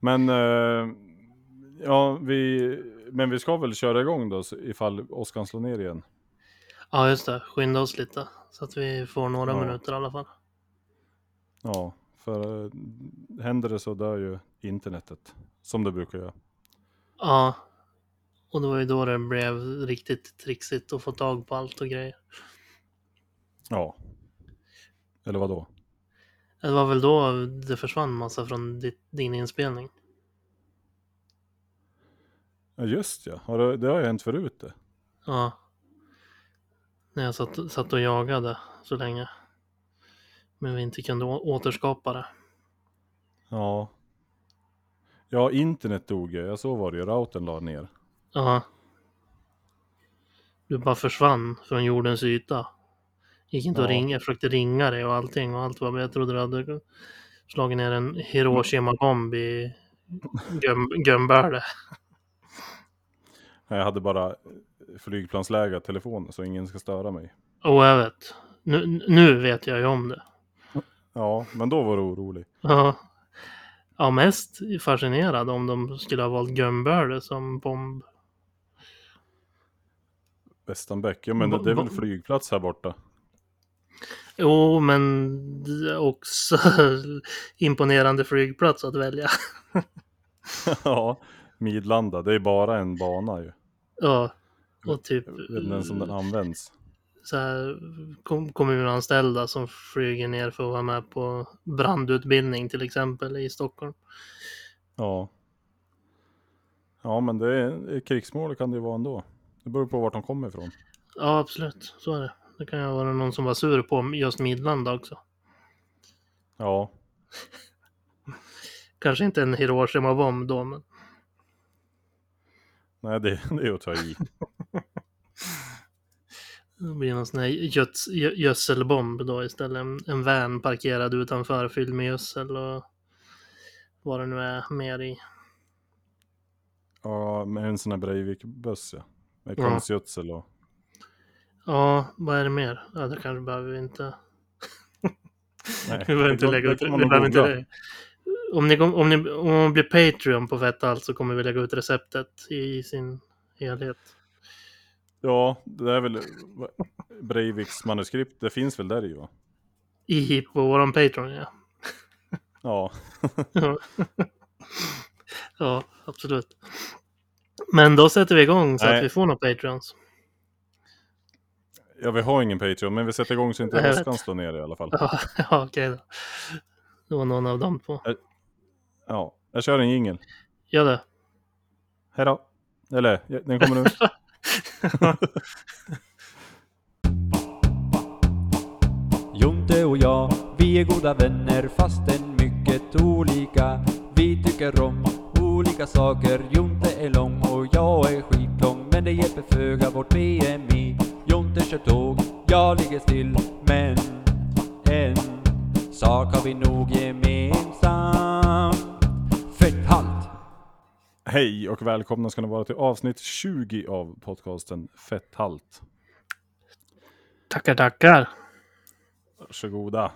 Men, eh, ja, vi, men vi ska väl köra igång då ifall Oskar slår ner igen. Ja, just det. Skynda oss lite. Så att vi får några Ja. minuter i alla fall. Ja, för eh, händer det så dör ju internetet. Som det brukar göra. Ja. Och det var ju då det blev riktigt trixigt att få tag på allt och grejer. Ja. Eller vad då? Det var väl då det försvann massa från din inspelning. Ja just ja, har det, det har ju hänt förut det. Ja. När jag satt, satt och jagade så länge. Men vi inte kunde återskapa det. Ja. Ja, internet dog ju. Ja, så var det ju. Routern la ner. Ja. Du bara försvann från jordens yta. Gick inte att Ja. ringa, jag försökte ringa dig och allting och allt var jag trodde du hade slagit ner en Hiroshima-bomb i göm, gömbörde. Jag hade bara flygplansläge telefonen så ingen ska störa mig. Och jag vet. Nu, nu vet jag ju om det. Ja, men då var du orolig. Ja. Ja, mest fascinerad om de skulle ha valt gömbörde som bomb. Västanbäck, ja men det, det är väl flygplats här borta. Jo, men också imponerande flygplats att välja. ja, Midlanda, det är bara en bana ju. Ja, och typ Jag vet inte ens om den används. så här, kom, kommunanställda som flyger ner för att vara med på brandutbildning till exempel i Stockholm. Ja. Ja, men det är krigsmål kan det ju vara ändå. Det beror på vart de kommer ifrån. Ja, absolut. Så är det. Det kan ju vara någon som var sur på just Midlanda också. Ja, Kanske inte en Hiroshima-bomb då, men nej det, det är att ta i. det blir någon sån här göts, gö- gödselbomb då istället. En, en van parkerad utanför fylld med gödsel och vad det nu är mer i. Ja, med en sån här Breivik-buss ja. Med konstgödsel och... Ja, vad är det mer? Ja, det kanske behöver vi inte. Nej, Vi behöver inte lägga ut vi behöver inte det. Om ni, om ni om man blir Patreon på Fett allt så kommer vi lägga ut receptet i sin helhet. Ja, det är väl Breiviks manuskript. Det finns väl där i va? I på våran Patreon ja. Ja. Ja. ja, absolut. Men då sätter vi igång så Nej. att vi får några Patreons. Ja, vi har ingen Patreon, men vi sätter igång så inte. Oskar slår ner i alla fall. Ja, ja okej då. Det var någon av dem två. Ja, jag kör en jingel. Gör det. Hej då. Eller, den kommer nu. Jonte och jag, vi är goda vänner fastän mycket olika. Vi tycker om olika saker. Jonte är lång och jag är skitlång. Men det hjälper föga vårt BMI. Jonte kör tåg, jag ligger still. Men en sak har vi nog gemensamt. Fett halt! Hej och välkomna ska ni vara till avsnitt 20 av podcasten Fetthalt. Tackar, tackar. Varsågoda.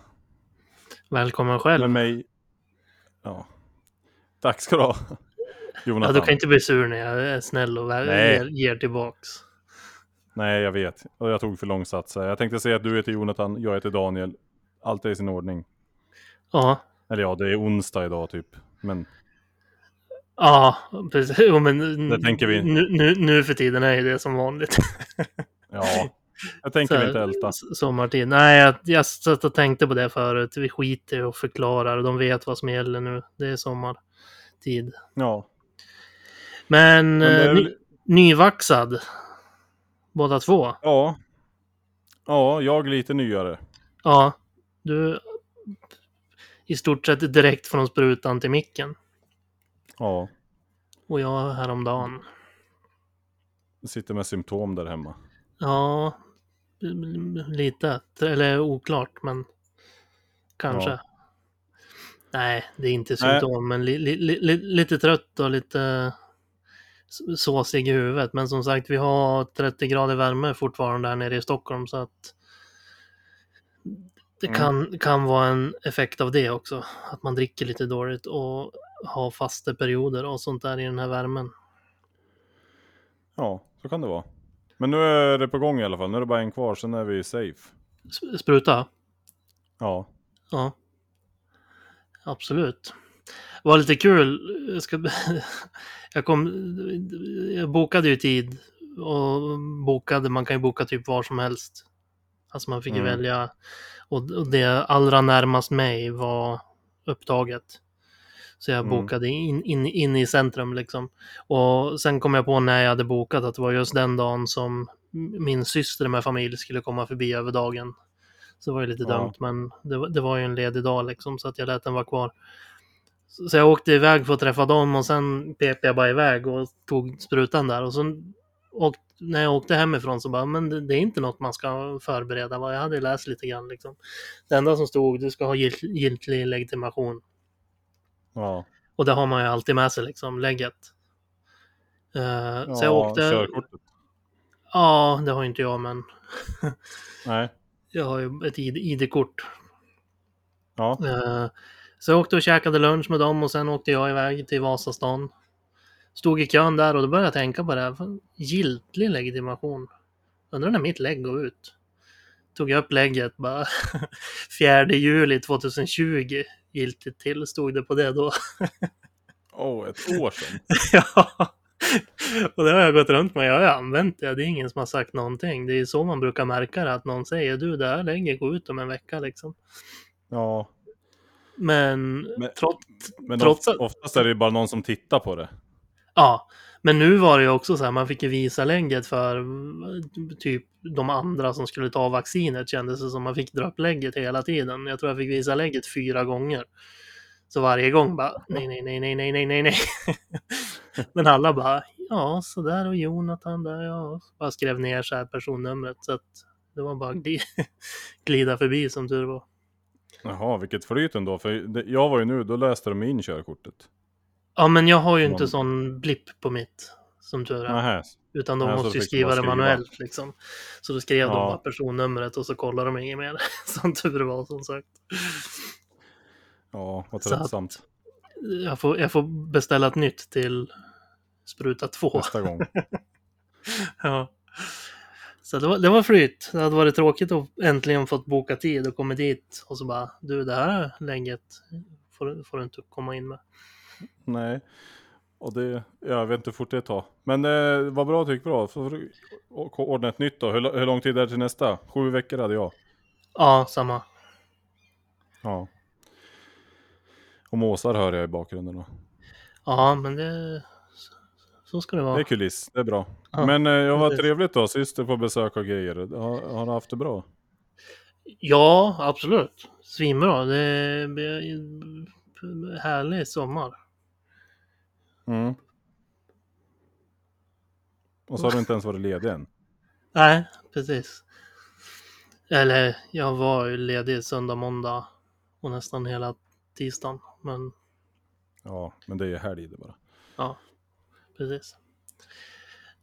Välkommen Med själv. mig... Ja. Tack ska du ha. Ja, Jonathan. du kan inte bli sur när jag är snäll och ger, ger tillbaks. Nej, jag vet. Och jag tog för lång sats. Jag tänkte säga att du heter Jonathan, jag heter Daniel. Allt är i sin ordning. Ja, Eller ja, det är onsdag idag typ. Men ja precis. Jo, men Det tänker vi. Nu, nu, nu för tiden är det som vanligt. ja, jag tänker här, inte älta. Sommartid. Nej, jag, jag satt och tänkte på det förut. Vi skiter och förklarar. De vet vad som gäller nu. Det är sommartid. Ja, Men, men är eh, ny, nyvaxad. Båda två. Ja. Ja, jag lite nyare. Ja, du i stort sett direkt från sprutan till micken. Ja, Och jag häromdagen. sitter med symptom där hemma. Ja, lite. Eller oklart, men kanske. Ja. Nej, det är inte symptom, men li, li, li, lite trött och lite såsig i huvudet. Men som sagt, vi har 30 grader värme fortfarande här nere i Stockholm, så att det Mm. kan, kan vara en effekt av det också. Att man dricker lite dåligt och ha fasta perioder och sånt där i den här värmen. Ja, så kan det vara. Men nu är det på gång i alla fall. Nu är det bara en kvar, sen är vi safe. Spruta? Ja. Ja. Absolut. Det var lite kul. Jag, ska... jag, kom... jag bokade ju tid. Och bokade, man kan ju boka typ var som helst. Alltså man fick ju Mm. välja. Och och det allra närmast mig var upptaget. Så jag Mm. bokade in, in, in i centrum liksom. Och sen kom jag på när jag hade bokat att det var just den dagen som min syster med familj skulle komma förbi över dagen. Så det var ju lite Ja. dumt, men det, var- det var ju en ledig dag liksom, så att jag lät den vara kvar. Så, jag åkte iväg för att träffa dem och sen pep jag bara iväg och tog sprutan där. Och så och när jag åkte hemifrån så bara, men det, det är inte något man ska förbereda. Jag hade läst lite grann liksom. Det enda som stod, du ska ha gilt, giltig legitimation. Ja. Och det har man ju alltid med sig liksom, lägget. Eh, så jag ja, åkte... Körkortet. Ja, det har inte jag, men Nej. jag har ju ett ID- ID-kort. Ja. Eh, Så jag åkte och käkade lunch med dem och sen åkte jag iväg till Vasastan. Stod i kön där och då började jag tänka på det här. Giltig legitimation. Undrar när mitt lägg går ut. Tog jag upp lägget bara 4 juli 2020 giltigt till stod det på det då. Åh, ett år sedan. ja. Och det har jag gått runt med. Jag har använt det. Det är ingen som har sagt någonting. Det är så man brukar märka det. Att någon säger du det här lägget går ut om en vecka liksom. Ja. Men, Men- trots, Men Trots att- oftast är det ju bara någon som tittar på det. Ja, men nu var det ju också så här, man fick ju visa lägget för typ de andra som skulle ta vaccinet kändes det som. Man fick dra upp lägget hela tiden. Jag tror jag fick visa lägget fyra gånger. Så varje gång bara nej, nej, nej, nej, nej, nej, nej, nej. Men alla bara ja, så där och Jonathan där, ja. Bara skrev ner så här personnumret så att det var bara gli- glida förbi som tur var. Jaha, vilket flyt ändå. För det, jag var ju nu, då läste de in körkortet. Ja, men jag har ju inte Man- sån blipp på mitt som tur är. Nähä. Utan de så måste ju skriva det skriva. manuellt liksom. Så då skrev de Ja. bara personnumret och så kollade de inget mer. Som tur var som sagt. Ja, vad tröttsamt. Jag får, jag får beställa ett nytt till spruta 2. Nästa gång. Ja. Så det var, det var flyt. Det hade varit tråkigt att äntligen fått boka tid och kommit dit och så bara du det här läget får, du- får du inte komma in med. Nej. Och det, jag vet inte hur fort det tar. Men eh, vad bra, det gick bra. Får du ordna ett nytt då. Hur, hur lång tid är det till nästa? Sju veckor hade jag. Ja, samma. Ja. Och måsar hör jag i bakgrunden då. Ja, men det... Så ska det Det är vara. kuliss, det är bra. Ja, Men eh, jag var precis. trevligt då, syster på besök och grejer. Har, har du haft det bra? Ja, absolut. Svinbra. Det är härlig sommar. Mm. Och så har du inte ens varit ledig än. Nej, precis. Eller jag var ju ledig söndag, måndag och nästan hela tisdagen. Men Ja, men det är helg det bara. ja, precis.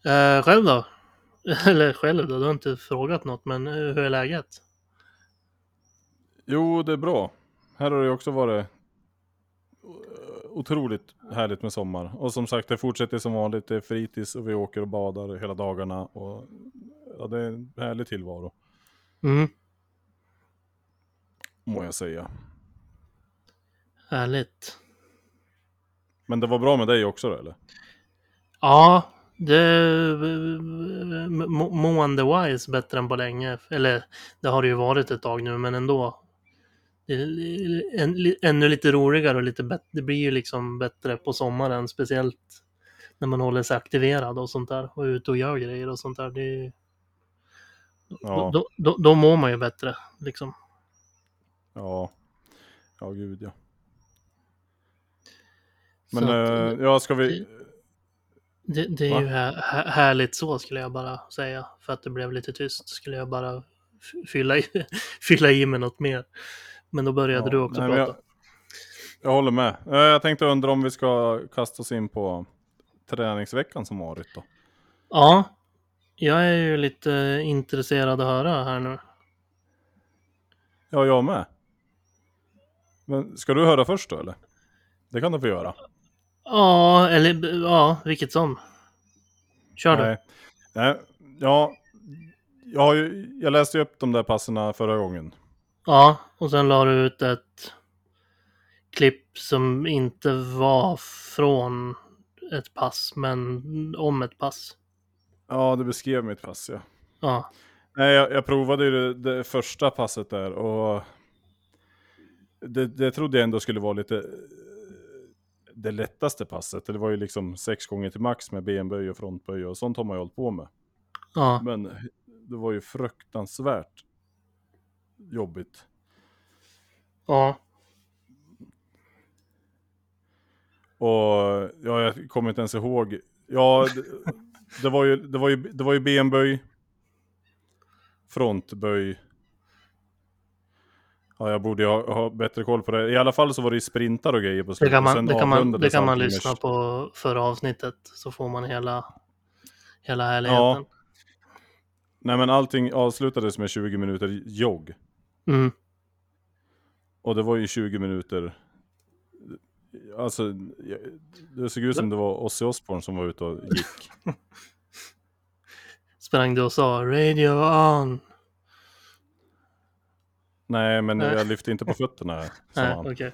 Eh, själv då? Eller själv då? Du har inte frågat något, men eh, hur är läget? Jo, det är bra. Här har det också varit otroligt härligt med sommar. Och som sagt, det fortsätter som vanligt. Det är fritids och vi åker och badar hela dagarna. Och ja, det är en härlig tillvaro, Mm, må jag säga. härligt. Men det var bra med dig också då, eller? Ja, det må- mående-wise bättre än på länge. Eller det har det ju varit ett tag nu, men ändå. En, ännu lite roligare och lite bättre. Det blir ju liksom bättre på sommaren, speciellt när man håller sig aktiverad och sånt där och är ute och gör grejer och sånt där. Det är, Ja. då, då, då mår man ju bättre liksom. Ja. Ja, gud ja. Men att, eh, ja, ska vi... det, det är va? ju här, här, härligt så skulle jag bara säga. För att det blev lite tyst skulle jag bara fylla i, fylla i med något mer. Men då började Ja, du också nej, prata. Jag, jag håller med. Eh, Jag tänkte undra om vi ska kasta oss in på träningsveckan som varit då. Ja, jag är ju lite intresserad att höra här nu. Ja, jag med. Men ska du höra först då eller? Det kan du få göra. Ja, eller ja, vilket som. Kör du. Nej. Nej. Ja, jag, har ju, jag läste ju upp de där passerna förra gången. Ja, och sen la du ut ett klipp som inte var från ett pass, men om ett pass. Ja, det beskrev mitt pass ja. Ja, Nej, jag, jag provade ju det, det första passet där och det, det trodde jag ändå skulle vara lite det lättaste passet. Det var ju liksom sex gånger till max med benböj och frontböj och sånt har man ju hållit på med. ja, Men det var ju fruktansvärt jobbigt. ja, Och ja, jag kommer inte ens ihåg. Ja, det, det var ju, det var ju, det var ju benböj. Frontböj. Ja, jag borde ha, ha bättre koll på det. I alla fall så var det ju sprintar och grejer på det slutet. kan och sen man, det kan man, det kan man lyssna på förra avsnittet så får man hela, hela härligheten. Nej men allting avslutades med 20 minuter jogg. Mm, Och det var ju 20 minuter. Alltså, det såg ut som det var Ozzy Osbourne som var ute och gick. sprang du och sa radio on? Nej, men Nej. jag lyfte inte på fötterna. Nej, han. okej.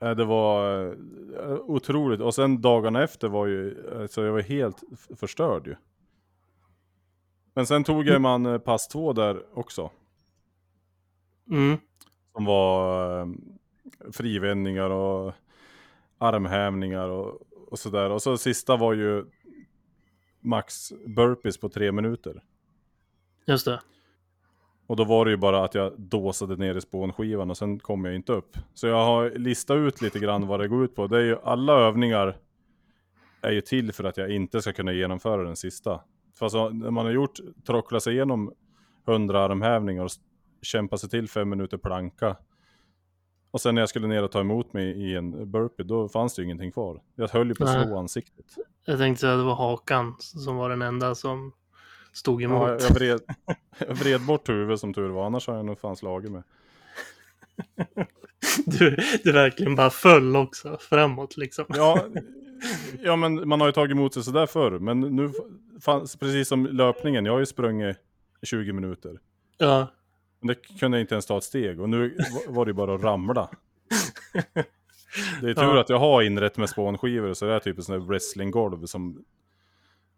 Nej, Det var eh, otroligt. Och sen dagarna efter var ju, alltså jag var helt förstörd ju. Men sen tog jag man eh, pass två där också. Mm, Som var eh, frivändningar och armhävningar och, och sådär. Och så sista var ju max burpees på tre minuter. Just det. Och då var det ju bara att jag dåsade ner i spånskivan och sen kom jag inte upp. Så jag har listat ut lite grann vad det går ut på. Det är ju alla övningar är ju till för att jag inte ska kunna genomföra den sista. För alltså, när man har gjort, trocklat sig igenom 100 armhävningar och kämpa sig till fem minuter planka. Och sen när jag skulle ner och ta emot mig i en burpee, då fanns det ju ingenting kvar. Jag höll ju på att slå ansiktet. Jag tänkte säga att det var Hakan som var den enda som stod emot. Ja, jag, vred, jag vred bort huvudet som tur var, annars har jag nog fan slagit mig. Du, du verkligen bara föll också framåt liksom. Ja, ja, men man har ju tagit emot sig sådär förr. Men nu fanns, precis som löpningen, jag har ju sprungit 20 minuter. Ja, Men det kunde jag inte ens ta ett steg och nu var- det ju bara att ramla. Det är tur Ja. att jag har inrett med spånskivor så det är typ en sån där wrestlinggolv som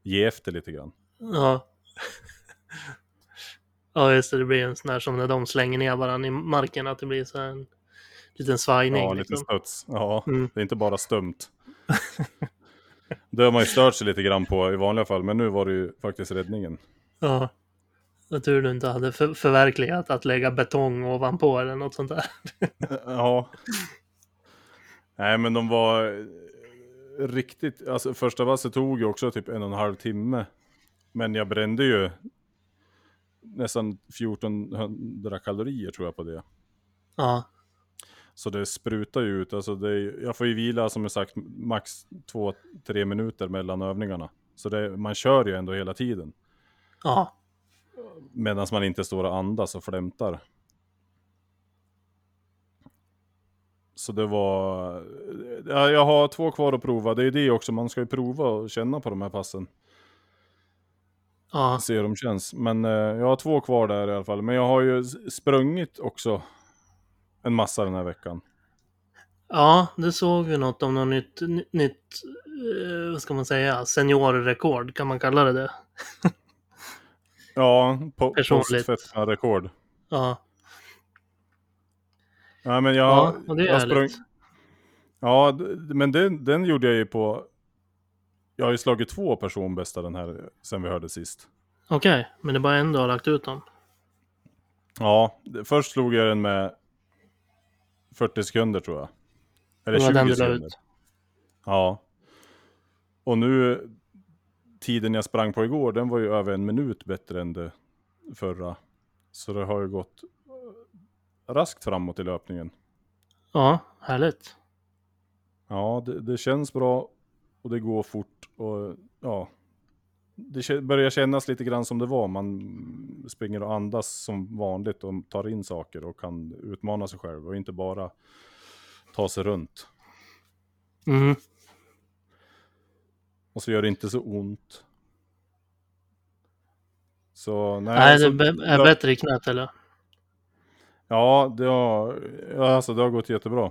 ger efter lite grann. ja. Ja, just det. Det blir en sån där som när de slänger ner varandra i marken, att det blir så en liten svajning. Ja, lite liksom. studs. Ja, Mm. det är inte bara stumt. Det har man ju stört sig lite grann på i vanliga fall, men nu var det ju faktiskt räddningen. Ja. Jag tur du inte hade för, förverkligat att lägga betong ovanpå eller något sånt där. Ja. Nej men de var riktigt, alltså första vasset tog ju också typ en och en halv timme. Men jag brände ju nästan 1400 kalorier tror jag på det. Ja, Så det sprutar ju ut, alltså det jag får ju vila som jag sagt max 2-3 minuter mellan övningarna. Så det, man kör ju ändå hela tiden. ja, Medan man inte står och andas och flämtar. Så det var... Ja, jag har två kvar att prova. Det är det också, man ska ju prova och känna på de här passen. Ja. Se hur de känns. Men eh, jag har två kvar där i alla fall. Men jag har ju sprungit också en massa den här veckan. Ja, det såg vi något om något nytt, ny- nytt eh, vad ska man säga, seniorrekord, kan man kalla det det? Ja, på Personligt. rekord. Ja, Ja, men jag, ja och det är jag härligt. Ja, men den, den gjorde jag ju på... Jag har ju slagit två personbästa den här sen vi hörde sist. Okej, men det är bara en du har lagt ut dem. Ja, först slog jag den med 40 sekunder tror jag. Eller Det var 20 den du la sekunder. ut. Ja. Och nu, tiden jag sprang på igår, den var ju över en minut bättre än det förra. Så det har ju gått eh, raskt framåt i löpningen. Ja, härligt. Ja, det, det känns bra och det går fort och ja. det börjar kännas lite grann som det var. Man springer och andas som vanligt och tar in saker och kan utmana sig själv och inte bara ta sig runt. Mm. Och så gör det inte så ont. Så nej. Nej, så, det är då- bättre i knät eller? Ja, det har, alltså, det har gått jättebra.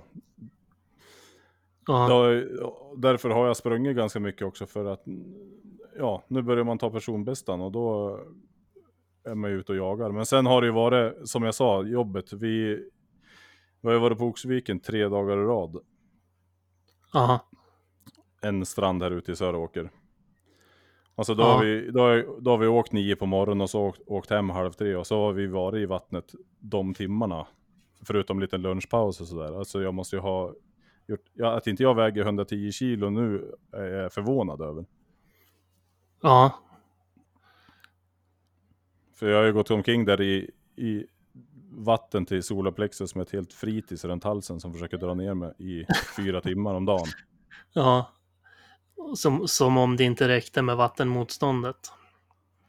Ja. därför har jag sprungit ganska mycket också för att ja, nu börjar man ta personbästan och då är man ju ute och jagar. Men sen har det ju varit, som jag sa, jobbet. Vi, vi har ju varit på Oxviken tre dagar i rad. Aha. En strand här ute i Söråker. Alltså då, Ja. har vi, då, har, då har vi åkt nio på morgonen och så åkt, åkt hem halv tre och så har vi varit i vattnet de timmarna. Förutom lite lunchpaus och sådär. Alltså jag måste ju ha gjort, ja, att inte jag väger 110 kilo nu är jag förvånad över. Ja. För jag har ju gått omkring där i, i vatten till solarplexus med ett helt fritids runt halsen som försöker dra ner mig i fyra timmar om dagen. Ja. Som, som om det inte räckte med vattenmotståndet.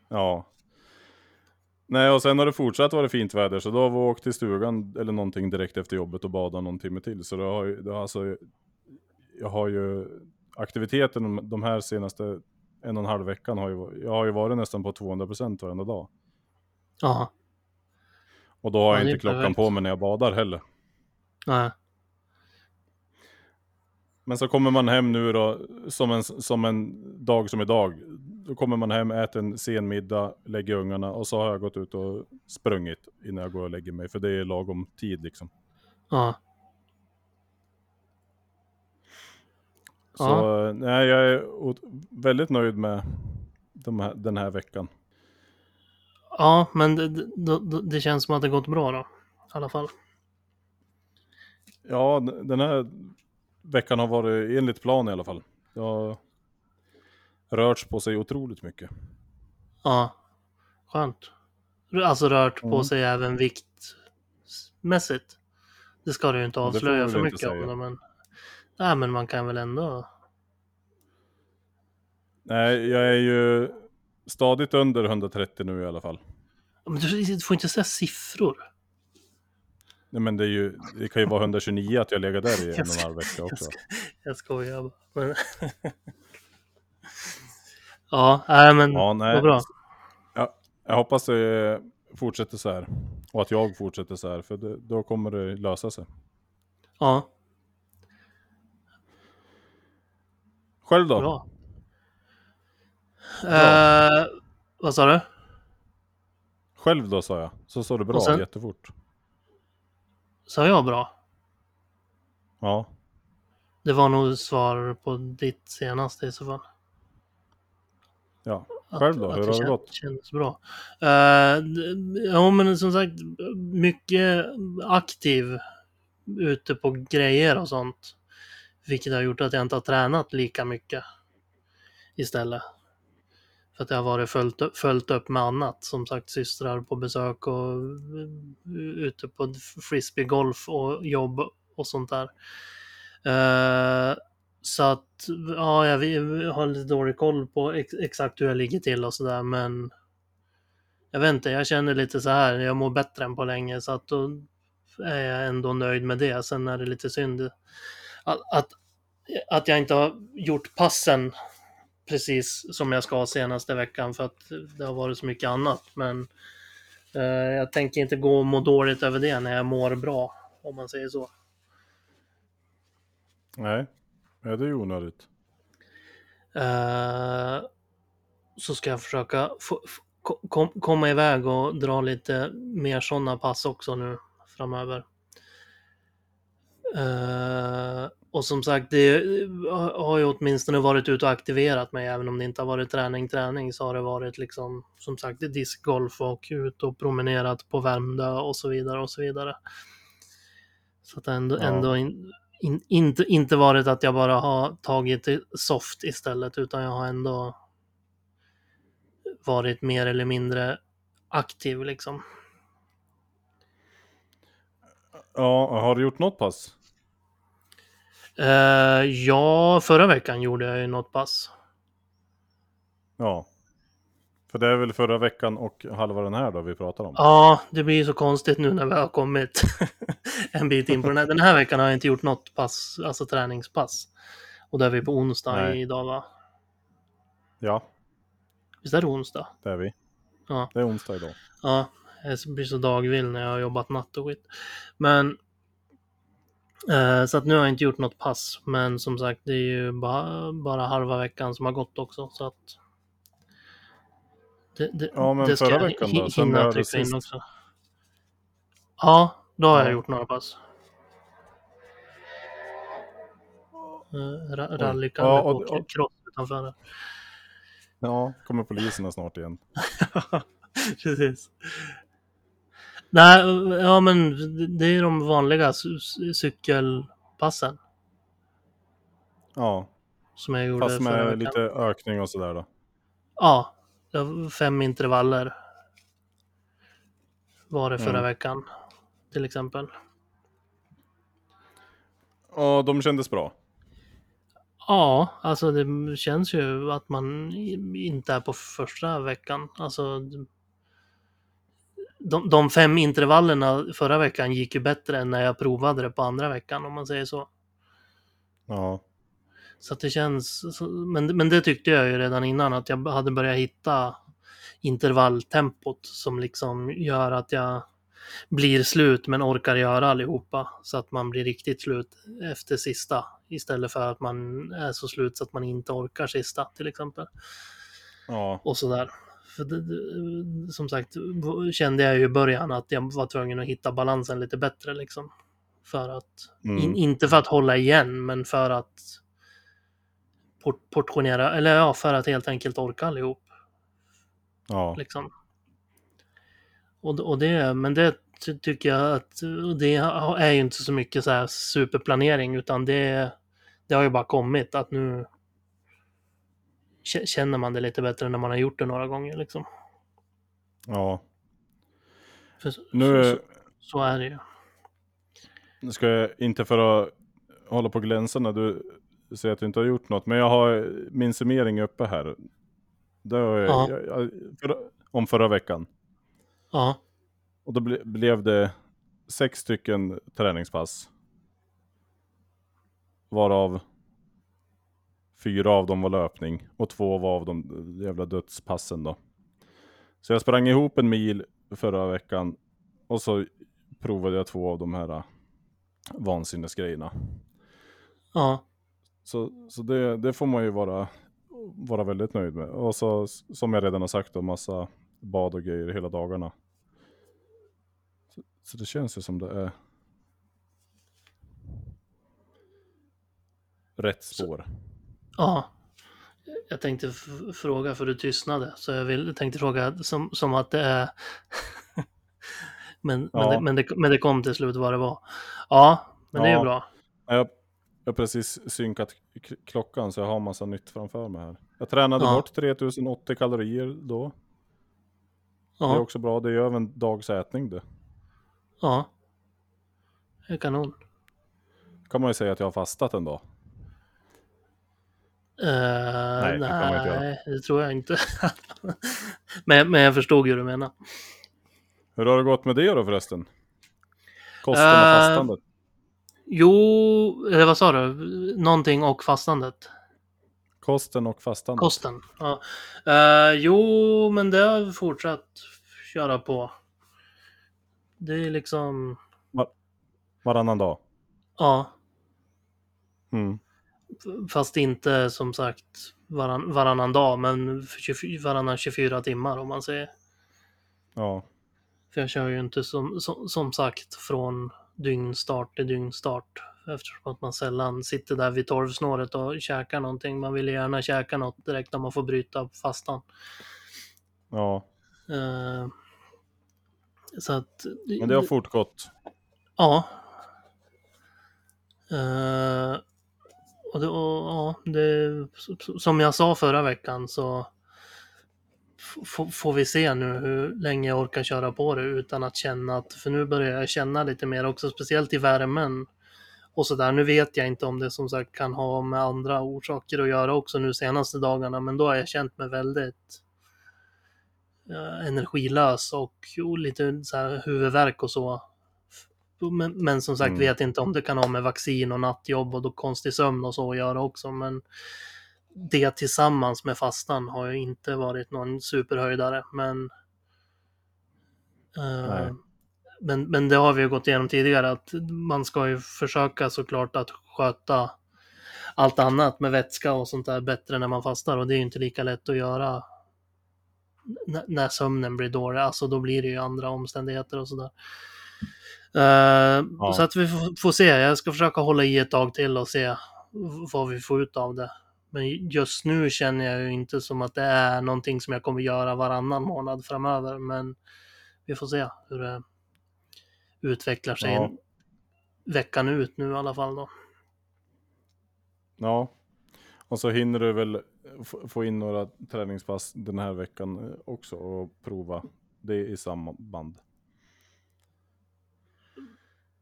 Ja. Nej, och sen har det fortsatt vara fint väder, så då har vi åkt till stugan eller någonting direkt efter jobbet och badat någon timme till. Så det har det har alltså, jag har ju aktiviteten de- här senaste en och en halv veckan har ju, jag har ju varit nästan på 200% varenda dag. Ja. Och då har Ja, jag inte klockan perfekt. på mig när jag badar heller. Nej. Men så kommer man hem nu då, som en, som en dag som idag. Då kommer man hem, äter en sen middag, lägger ungarna och så har jag gått ut och sprungit innan jag går och lägger mig. För det är lagom tid liksom. Ja. Så Ja. nej, jag är väldigt nöjd med de här, den här veckan. Ja, men det, det, det- känns som att det gått bra då. I alla fall. Ja, den här veckan har varit enligt plan i alla fall. Det har rörts på sig otroligt mycket. Ja. Skönt. Alltså rört på Mm. sig även viktmässigt. Det ska du ju inte avslöja för mycket om det, men... Nej, men man kan väl ändå... Nej, jag är ju stadigt under 130 nu i alla fall. Men du får inte säga siffror. Nej men det, är ju, det kan ju vara 129 att jag lägger där i en och en halv vecka Jag, också. ska, jag skojar bara. Men... ja, nej men Ja, nej. vad bra. Jag hoppas det fortsätter så här. Och att jag fortsätter så här, för det, då kommer det lösa sig. Ja, Själv då? bra. Eh, vad sa du? Själv då sa jag. Så sa du bra sen- jättefort. Sa jag bra? Ja. Det var nog svar på ditt senaste i så fall. Ja. Att- Själv då? att Hur har det gått? Kändes bra. Uh, ja, men som sagt, mycket aktiv ute på grejer och sånt. Vilket har gjort att jag inte har tränat lika mycket istället. För att jag har varit följt, upp- följt upp med annat. Som sagt, systrar på besök och eh, ute på frisbeegolf och jobb och sånt där. Eh, så att, ja, jag har lite dålig koll på ex exakt hur jag ligger till och sådär, men jag vet inte, jag känner lite så här, jag mår bättre än på länge, så att då är jag ändå nöjd med det. Sen är det lite synd att, att, att jag inte har gjort passen precis som jag ska senaste veckan, för att det har varit så mycket annat, men eh, jag tänker inte gå och må dåligt över det när jag mår bra, om man säger så. Nej. Det är ju onödigt. Eh, så ska jag försöka få, kom, komma iväg och dra lite mer sådana pass också nu framöver. Eh, och som sagt, det har ju åtminstone varit ute och aktiverat mig, även om det inte har varit träning, träning, så har det varit liksom, som sagt, discgolf och ut och promenerat på Värmdö och så vidare och så vidare. Så att det ändå, Ja. ändå in, in, inte, inte varit att jag bara har tagit soft istället, utan jag har ändå varit mer eller mindre aktiv liksom. Ja, har du gjort något pass? Eh, ja, förra veckan gjorde jag ju något pass. Ja. För det är väl förra veckan och halva den här då vi pratar om? Ja, det blir ju så konstigt nu när vi har kommit en bit in på den här. Den här veckan har jag inte gjort något pass, alltså träningspass. Och då är vi på onsdag Nej. idag va? Ja, Visst är det onsdag? det är vi. Ja. Det är onsdag idag. Ja, jag blir så dagvill när jag har jobbat natt och skit. Men eh, så att nu har jag inte gjort något pass. Men som sagt, det är ju bara, bara halva veckan som har gått också. Så att det, det, Ja, men det förra veckan då, sen hinna trycka in också. Ja, då har jag Ja. gjort några pass. Uh, ra Rallykalle Ja, och- och- cross utanför. Ja, kommer poliserna snart igen. Precis. Nej, ja men det är de vanliga cy- cy- cykelpassen Ja, som jag gjorde fast med lite ökning och sådär då. Ja, fem intervaller var det förra Mm. veckan till exempel. Ja, de kändes bra. Ja, alltså det känns ju att man inte är på första veckan. Alltså, de, de fem intervallerna förra veckan gick ju bättre än när jag provade det på andra veckan om man säger så. Ja, Så det känns, men, men det tyckte jag ju redan innan att jag hade börjat hitta intervalltempot som liksom gör att jag blir slut men orkar göra allihopa så att man blir riktigt slut efter sista istället för att man är så slut så att man inte orkar sista till exempel ja, och sådär. För det, som sagt kände jag ju i början att jag var tvungen att hitta balansen lite bättre liksom. För att, Mm. in, inte för att hålla igen, men för att portionera, eller ja, för att helt enkelt orka allihop. ja, Liksom. Och, och det, men det ty- tycker jag att det är ju inte så mycket så här superplanering, utan det, det har ju bara kommit att nu kä- känner man det lite bättre när man har gjort det några gånger liksom. ja. För Nu så, så är det ju. Nu ska jag inte för att hålla på glänsa när du säger att du inte har gjort något, men jag har min summering uppe här. Det har jag, Ja. jag, jag, förra, om förra veckan. Ja, Och då ble, blev det sex stycken träningspass. Varav fyra av dem var löpning och två var av de jävla dödspassen då. Så jag sprang ihop en mil förra veckan och så provade jag två av de här äh, vansinnesgrejerna. ja, Så, så det, det får man ju vara, vara väldigt nöjd med. Och så som jag redan har sagt då, massa bad och grejer hela dagarna. Så, så det känns ju som det är rätt spår. ja. Jag tänkte fråga för du tystnade, så jag vill, tänkte fråga som, som att det är... men, men, Ja. det, men, det, men det kom till slut vad det var. Ja, men det är ju Ja. bra. Jag, jag har precis synkat klockan så jag har massa nytt framför mig här. Jag tränade Ja. bort 3080 kalorier då. Det är Ja, också bra, det är ju även en dags ätning det. ja. Det är kanon. Kan man ju säga att jag har fastat en dag. Uh, nej, det kan man inte göra. det tror jag inte. men, men jag förstod hur du menar. Hur har det gått med det då förresten? Kosten och Eh, fastandet? Jo, eller vad sa du? Någonting och fastandet? Kosten och fastandet? Kosten. Ja. Eh, jo, men det har vi fortsatt köra på. Det är liksom, Varannan dag? ja, Mm. fast inte som sagt varann, varannan dag, men 24, varannan 24 timmar om man säger. Ja. För jag kör ju inte som, som, som sagt från dygnstart till dygnstart. Eftersom att man sällan sitter där vid torvsnåret och käkar någonting. Man vill gärna käka något direkt när man får bryta fastan. ja. Eh, så att... Men det har fortgått. Ja. Eh, och det, och, ja, det, som jag sa förra veckan så får vi se nu hur länge jag orkar köra på det utan att känna att, för nu börjar jag känna lite mer också, speciellt i värmen och sådär. Nu vet jag inte om det som sagt kan ha med andra orsaker att göra också nu senaste dagarna, men då har jag känt mig väldigt eh, energilös och, och lite så här huvudvärk och så. Men, men som sagt, Mm. vet inte om det kan ha med vaccin och nattjobb och då konstig sömn och så att göra också. Men det tillsammans med fastan har ju inte varit någon superhöjdare. Men, eh, men, men det har vi ju gått igenom tidigare att man ska ju försöka såklart att sköta allt annat med vätska och sånt där bättre när man fastar och det är ju inte lika lätt att göra n- när sömnen blir dålig. Alltså då blir det ju andra omständigheter och sådär. Eh, Ja. Så att vi får, får se. Jag ska försöka hålla i ett tag till och se vad vi får ut av det. Men just nu känner jag ju inte som att det är någonting som jag kommer göra varannan månad framöver. Men vi får se hur det utvecklar sig Ja. veckan ut nu i alla fall då. Ja. Och så hinner du väl få in några träningspass den här veckan eh, också och prova det i samband.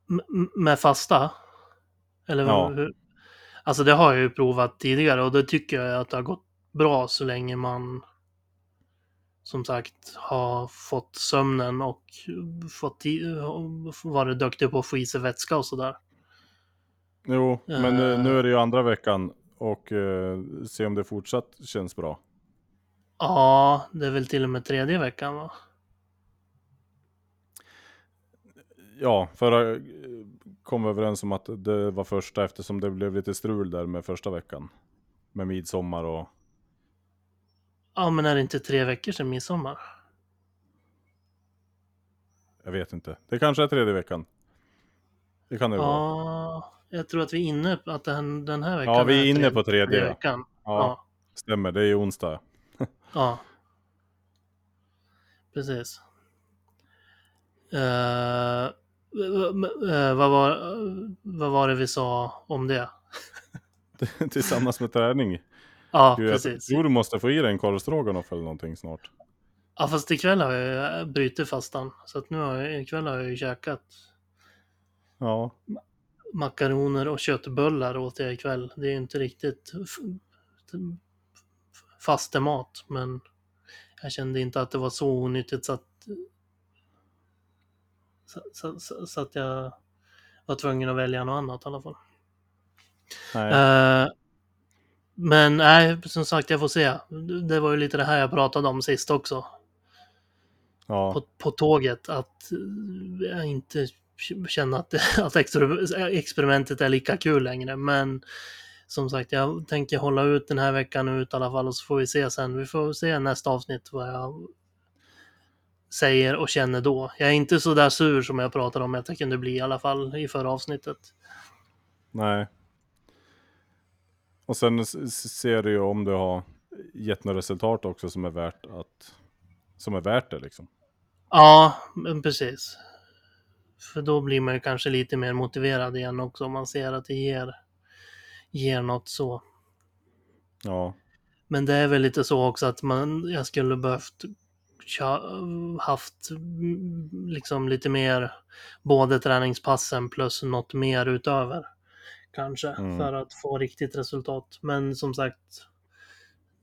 M- med fasta? Eller Ja. hur? Alltså det har jag ju provat tidigare och det tycker jag att det har gått bra så länge man som sagt har fått sömnen och fått i- varit duktig på att få i sig vätska och sådär. Jo, men eh, Eh. nu är det ju andra veckan och eh, se om det fortsatt känns bra. Ja, det är väl till och med tredje veckan va? Ja, förra eh, kom vi överens om att det var första eftersom det blev lite strul där med första veckan. Med midsommar och Ja, men är det inte tre veckor sedan midsommar? jag vet inte. Det kanske är tredje veckan. Det kan det vara. Ja, jag tror att vi är inne på att den, den här veckan Ja, vi är inne tredje- på tredje. Ja. veckan. Ja, Ja, stämmer. Det är onsdag. ja. Precis. Eh, vad, var, vad var det vi sa om det? Tillsammans med träning. Ja, Gud, jag precis. tror du måste få i dig en korvstroganoff eller någonting snart. Ja, fast ikväll har jag ju brutit fastan. Så att nu har jag, ikväll har jag ju käkat Ja, makaroner och köttbullar åt jag ikväll. Det är ju inte riktigt fastemat, men jag kände inte att det var så onyttigt så att, så, så, så, så att jag var tvungen att välja något annat i alla fall. Eh, men nej, som sagt, jag får se. Det var ju lite det här jag pratade om sist också. ja. på, på tåget att jag inte känner att, att exper- experimentet är lika kul längre. Men som sagt, jag tänker hålla ut den här veckan ut i alla fall och så får vi se sen. Vi får se nästa avsnitt vad jag säger och känner då. Jag är inte så där sur som jag pratade om att jag kunde bli i alla fall i förra avsnittet. Nej. Och sen ser du ju om du har gett några resultat också som är värt att som är värt det liksom. Ja, men precis. För då blir man ju kanske lite mer motiverad igen också om man ser att det ger, ger något så. Ja, Men det är väl lite så också att man, jag skulle behövt haft mm, liksom lite mer både träningspassen plus något mer utöver. Kanske Mm. för att få riktigt resultat. Men som sagt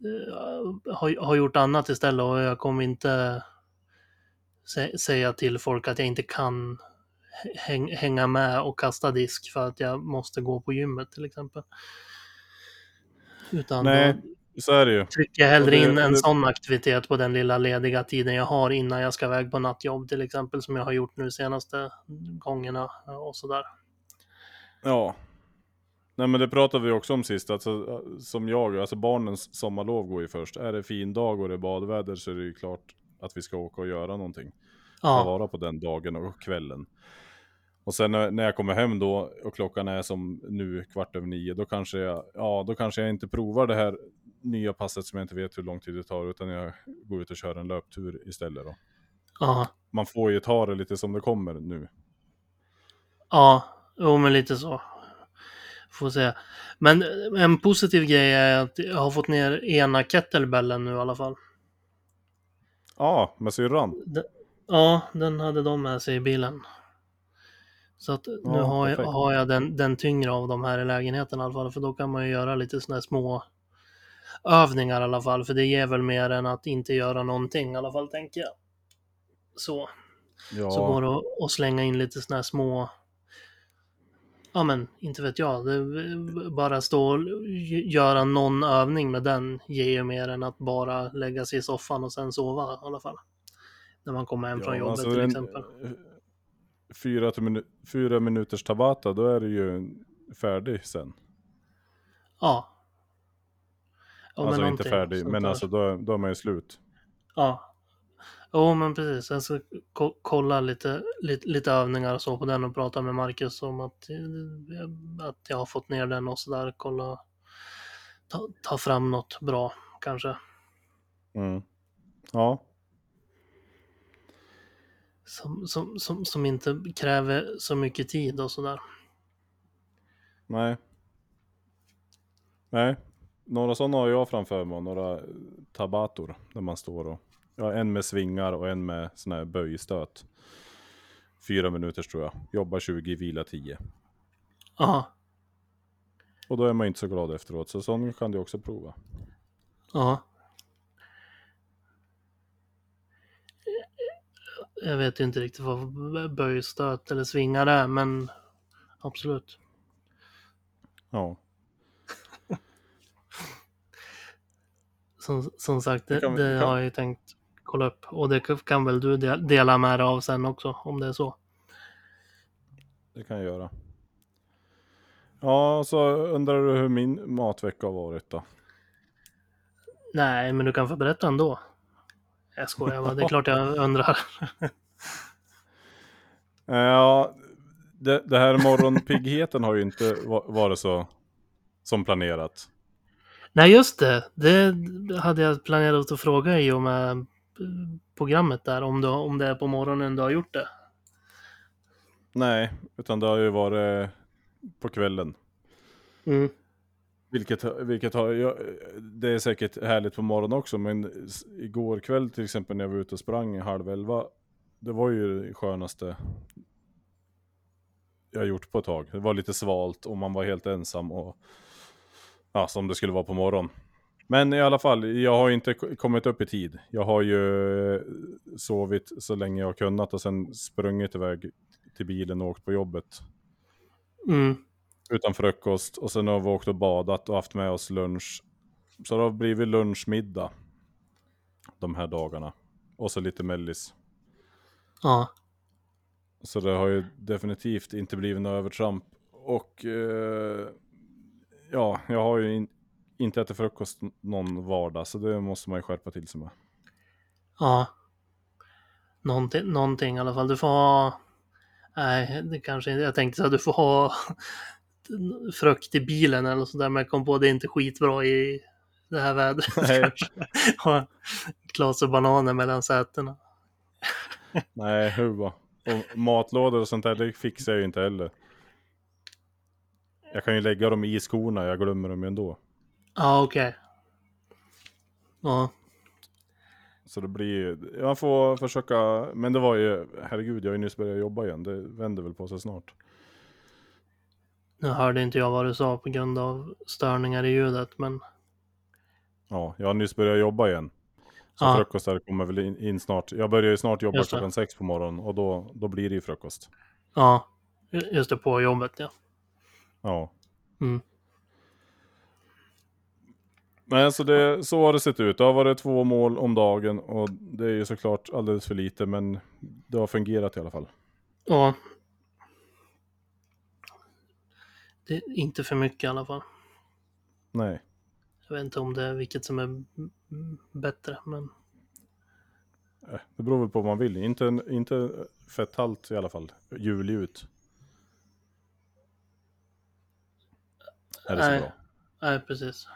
eh, har, har gjort annat istället och jag kommer inte sä- säga till folk att jag inte kan häng, hänga med och kasta disk för att jag måste gå på gymmet till exempel. Utan Nej. då, så är det ju. trycker jag hellre in en sån aktivitet på den lilla lediga tiden jag har innan jag ska iväg på nattjobb till exempel som jag har gjort nu senaste gångerna och sådär. Ja. Nej men det pratade vi också om sist, alltså, som jag, alltså barnens sommarlov går ju först. Är det fin dag och det är badväder så är det ju klart att vi ska åka och göra någonting. Ta Ja, vara på den dagen och kvällen. Och sen när jag kommer hem då och klockan är som nu kvart över nio, då kanske jag, ja då kanske jag inte provar det här nya passet som jag inte vet hur lång tid det tar, utan jag går ut och kör en löptur istället då. ja, Man får ju ta det lite som det kommer nu. ja, jo men lite så. Får se. Men en positiv grej är att jag har fått ner ena kettlebellen nu i alla fall. Ja, med syrran. Ja, den hade de med sig i bilen. Så att nu Ja, har jag, har jag den, den tyngre av de här i lägenheten i alla fall. För då kan man ju göra lite sådana här små övningar i alla fall, för det ger väl mer än att inte göra någonting i alla fall, tänker jag. Så, Ja, så går det att- slänga in lite sådana här små Ja men, inte vet jag. Det, bara stå och göra någon övning med den ger ju mer än att bara lägga sig i soffan och sen sova i alla fall. När man kommer hem från ja, jobbet alltså till en- exempel. Fyra, till minu- fyra minuters tabata, då är du ju färdig sen. Ja. Alltså inte färdig, men där. alltså då, då är man ju slut. Ja. Jo, men precis. Jag ska ko- kolla lite, lite, lite övningar och så på den och prata med Marcus om att, att jag har fått ner den och sådär. Kolla, ta, ta fram något bra kanske. Mm. Ja, Som, som, som, som inte kräver så mycket tid och sådär. nej. Nej, några sådana har jag framför mig, några tabator där man står och, ja en med svingar och en med sån här böjstöt. Fyra minuters tror jag, jobba 20, vila 10. Ja, Och då är man inte så glad efteråt, så sån kan du också prova. ja. Jag vet ju inte riktigt vad böjstöt eller svingar är, men absolut. Ja, Som, som sagt, det, kan det kan- har jag ju tänkt kolla upp. Och det kan- väl du del- dela med dig av sen också, om det är så. det kan jag göra. Ja, så undrar du hur min matvecka har varit då? Nej, men du kan få berätta ändå. Jag skojar bara, det är klart jag undrar. Ja, det, det här morgonpiggheten har ju inte va- varit så som planerat. Nej, just det. Det hade jag planerat att fråga i och med programmet där, om, du, om det är på morgonen du har gjort det. Nej, utan det har ju varit på kvällen. Mm. Vilket, vilket har, ja, det är säkert härligt på morgonen också, men igår kväll till exempel när jag var ute och sprang halv elva, det var ju det skönaste jag gjort på ett tag. Det var lite svalt och man var helt ensam och ja, som det skulle vara på morgonen. Men i alla fall, jag har inte k- kommit upp i tid. Jag har ju eh, sovit så länge jag har kunnat och sen sprungit iväg till bilen och åkt på jobbet Mm. utan frukost och sen har vi åkt och badat och haft med oss lunch. Så det har blivit lunchmiddag de här dagarna. Och så lite mellis. Ja. Så det har ju definitivt inte blivit något övertramp. Och eh, ja, jag har ju in, inte ätit frukost någon vardag så det måste man ju skärpa till sig med. Ja. Någonting, någonting i alla fall. Du får ha... Nej, det kanske inte... Jag tänkte att du får ha frukt i bilen eller sådär, men jag kom på att det är inte skitbra i det här vädret. Nej. kanske. Ha glas och bananer mellan sätena. Nej, hur va? Och matlådor och sånt där, det fixar jag ju inte heller. Jag kan ju lägga dem i skorna, jag glömmer dem ju ändå. Ja, okej. Ja. Så det blir jag får försöka, men det var ju, herregud jag har ju nyss börjat jobba igen, det vänder väl på sig snart. Nu hörde inte jag vad du sa på grund av störningar i ljudet, men Ja, jag har nyss börjat jobba igen. Så Ja. frukost där kommer väl in, in snart. Jag börjar ju snart jobba klockan sex på morgonen och då, då blir det ju frukost. ja. Just det, på jobbet ja. Ja. Mm. Men så, det, så har det sett ut. Det har varit två mål om dagen och det är ju såklart alldeles för lite men det har fungerat i alla fall. Ja. Det är inte för mycket i alla fall. Nej. Jag vet inte om det är vilket som är bättre, men Eh, Det beror väl på vad man vill. Inte, inte fetthalt i alla fall. Julig ut. Är det så Nej. bra? nej, precis.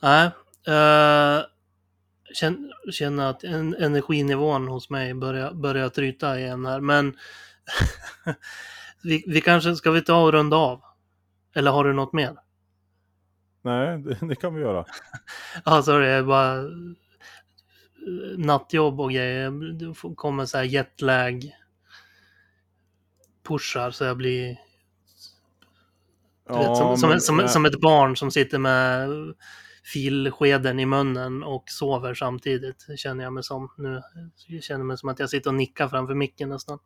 Nej, uh, känner, känner att en, energinivån hos mig börjar, börjar tryta igen här, men vi, vi kanske, ska vi ta och runda av? Eller har du något mer? Nej, det, det kan vi göra. Ja, sorry, jag är bara nattjobb och grejer. Det kommer så här jetlag pushar så jag blir Du vet, som, som, men- som, men- som ett barn som sitter med filskeden i munnen och sover samtidigt, känner jag mig som nu. Jag känner mig som att jag sitter och nickar framför micken nästan.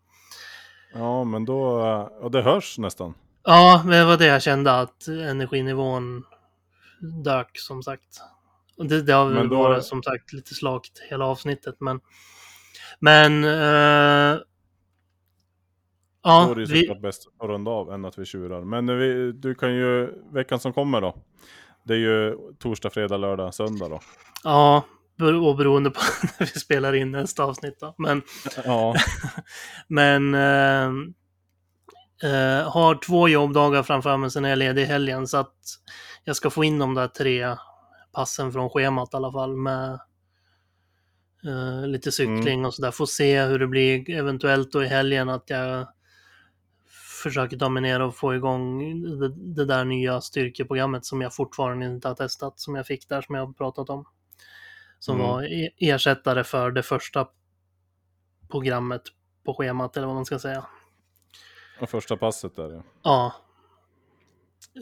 Ja, men då... eh, Och det hörs nästan. Ja, det var det jag kände att energinivån dök som sagt. Det, det har väl då- varit som sagt lite slakt hela avsnittet men Men eh, Ja, då är det ju vi, såklart bäst att runda av än att vi tjurar. Men vi, du kan ju, veckan som kommer då. Det är ju torsdag, fredag, lördag, söndag då. ja, och beroende på när vi spelar in nästa avsnitt då. Men Ja, Men eh, eh, har två jobbdagar framför mig, sen är jag ledig i helgen. Så att jag ska få in de där tre passen från schemat i alla fall med eh, lite cykling och sådär. Får se hur det blir eventuellt då i helgen att jag försöker ner och få igång det, det där nya styrkeprogrammet som jag fortfarande inte har testat, som jag fick där som jag har pratat om. Som Mm. var e- ersättare för det första programmet på schemat eller vad man ska säga. och första passet där ja. Ja.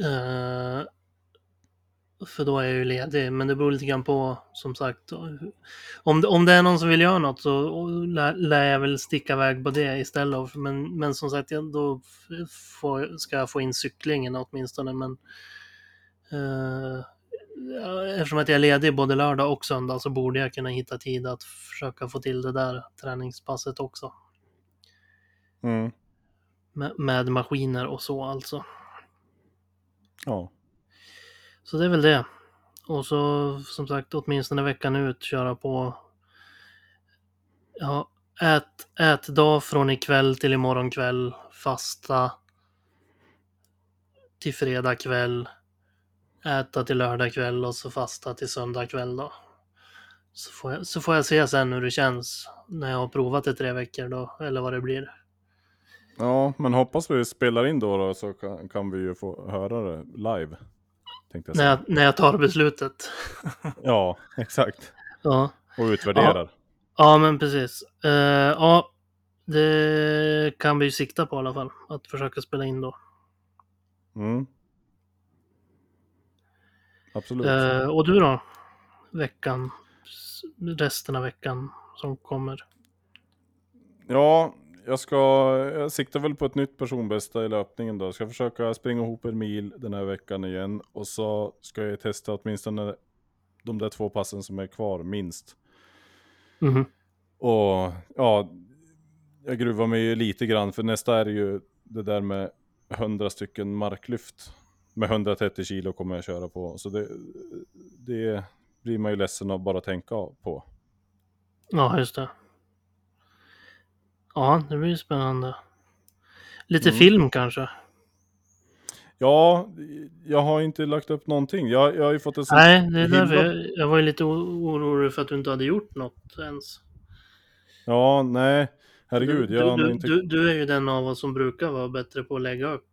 Eh, för då är jag ju ledig, men det beror lite grann på som sagt. Om det, om det är någon som vill göra något så lär, lär jag väl sticka iväg på det istället. Men, men som sagt, då får, ska jag få in cyklingen åtminstone. Men eh, eftersom att jag är ledig både lördag och söndag så borde jag kunna hitta tid att försöka få till det där träningspasset också. Mm. Med, med maskiner och så alltså. Ja. Så det är väl det. Och så som sagt åtminstone veckan ut köra på ja, ät, ät dag från ikväll till imorgon kväll. Fasta till fredag kväll. Äta till lördag kväll och så fasta till söndag kväll då. Så får, jag, så får jag se sen hur det känns när jag har provat det tre veckor då, eller vad det blir. ja, men hoppas vi spelar in då, då så kan, kan vi ju få höra det live. Tänkte jag När säga. jag, när jag tar beslutet. Ja, exakt. Ja. Och utvärderar. Ja, men precis. Eh, ja, det kan vi ju sikta på i alla fall. Att försöka spela in då. Mm. Absolut. Eh, och du då? Veckan? Resten av veckan som kommer. Ja, jag ska, jag siktar väl på ett nytt personbästa i löpningen då. Jag ska försöka springa ihop en mil den här veckan igen. Och så ska jag testa åtminstone de där två passen som är kvar, minst. Mhm. Och ja, jag gruvar mig ju lite grann för nästa är ju det där med 100 stycken marklyft. Med 130 kilo kommer jag köra på. Så det, det blir man ju ledsen att bara tänka på. Ja, just det. Ja, det blir spännande. Lite Mm. film kanske? Ja, jag har inte lagt upp någonting. Jag, jag har ju fått en sån Nej, det är därför himla- jag, jag var ju lite orolig för att du inte hade gjort något ens. Ja, nej. Herregud, du, jag du, inte... du, du är ju den av oss som brukar vara bättre på att lägga upp,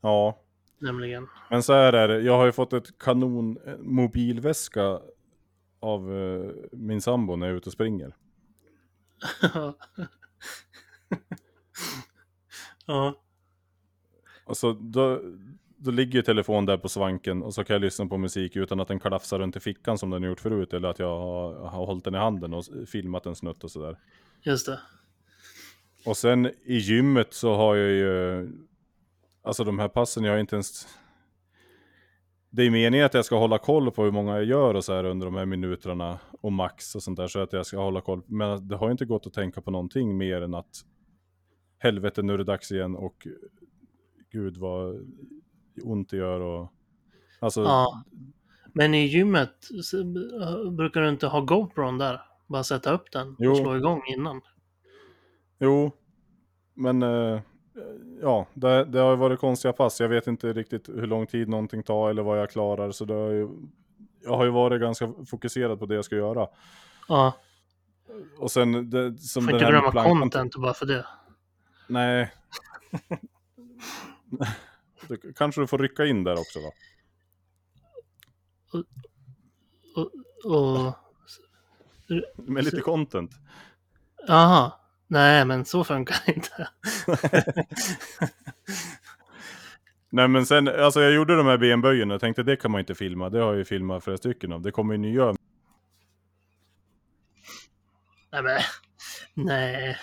Ja, nämligen. men så här är det. Jag har ju fått ett kanon eh, mobilväska av eh, min sambo när jag är ute och springer. Ja, Alltså, då, då ligger ju telefonen där på svanken och så kan jag lyssna på musik utan att den klafsar runt i fickan som den gjort förut. Eller att jag har, har hållit den i handen och filmat en snutt och sådär. just det. Och sen i gymmet så har jag ju... Alltså de här passen, jag har inte ens... Det är meningen att jag ska hålla koll på hur många jag gör och så här under de här minuterna och max och sånt där så att jag ska hålla koll. Men det har inte gått att tänka på någonting mer än att helvete nu är det dags igen och gud vad ont det gör och... Alltså, Ja. Men i gymmet brukar du inte ha GoPron där? Bara sätta upp den Jo. och slå igång innan. Jo, men eh, ja, det, det har varit konstiga pass. Jag vet inte riktigt hur lång tid någonting tar eller vad jag klarar. Så det har ju, jag har ju varit ganska fokuserad på det jag ska göra. Ja, Och sen det, som får den inte glömma content bara för det. Nej. Då kanske du får rycka in där också då. Och... Med lite content. Aha. Nej, men så funkar det inte. Nej men sen, alltså jag gjorde de här benböjen och tänkte det kan man inte filma. Det har jag ju filmat flera stycken av. Det kommer ju nya. Nej, men, nej.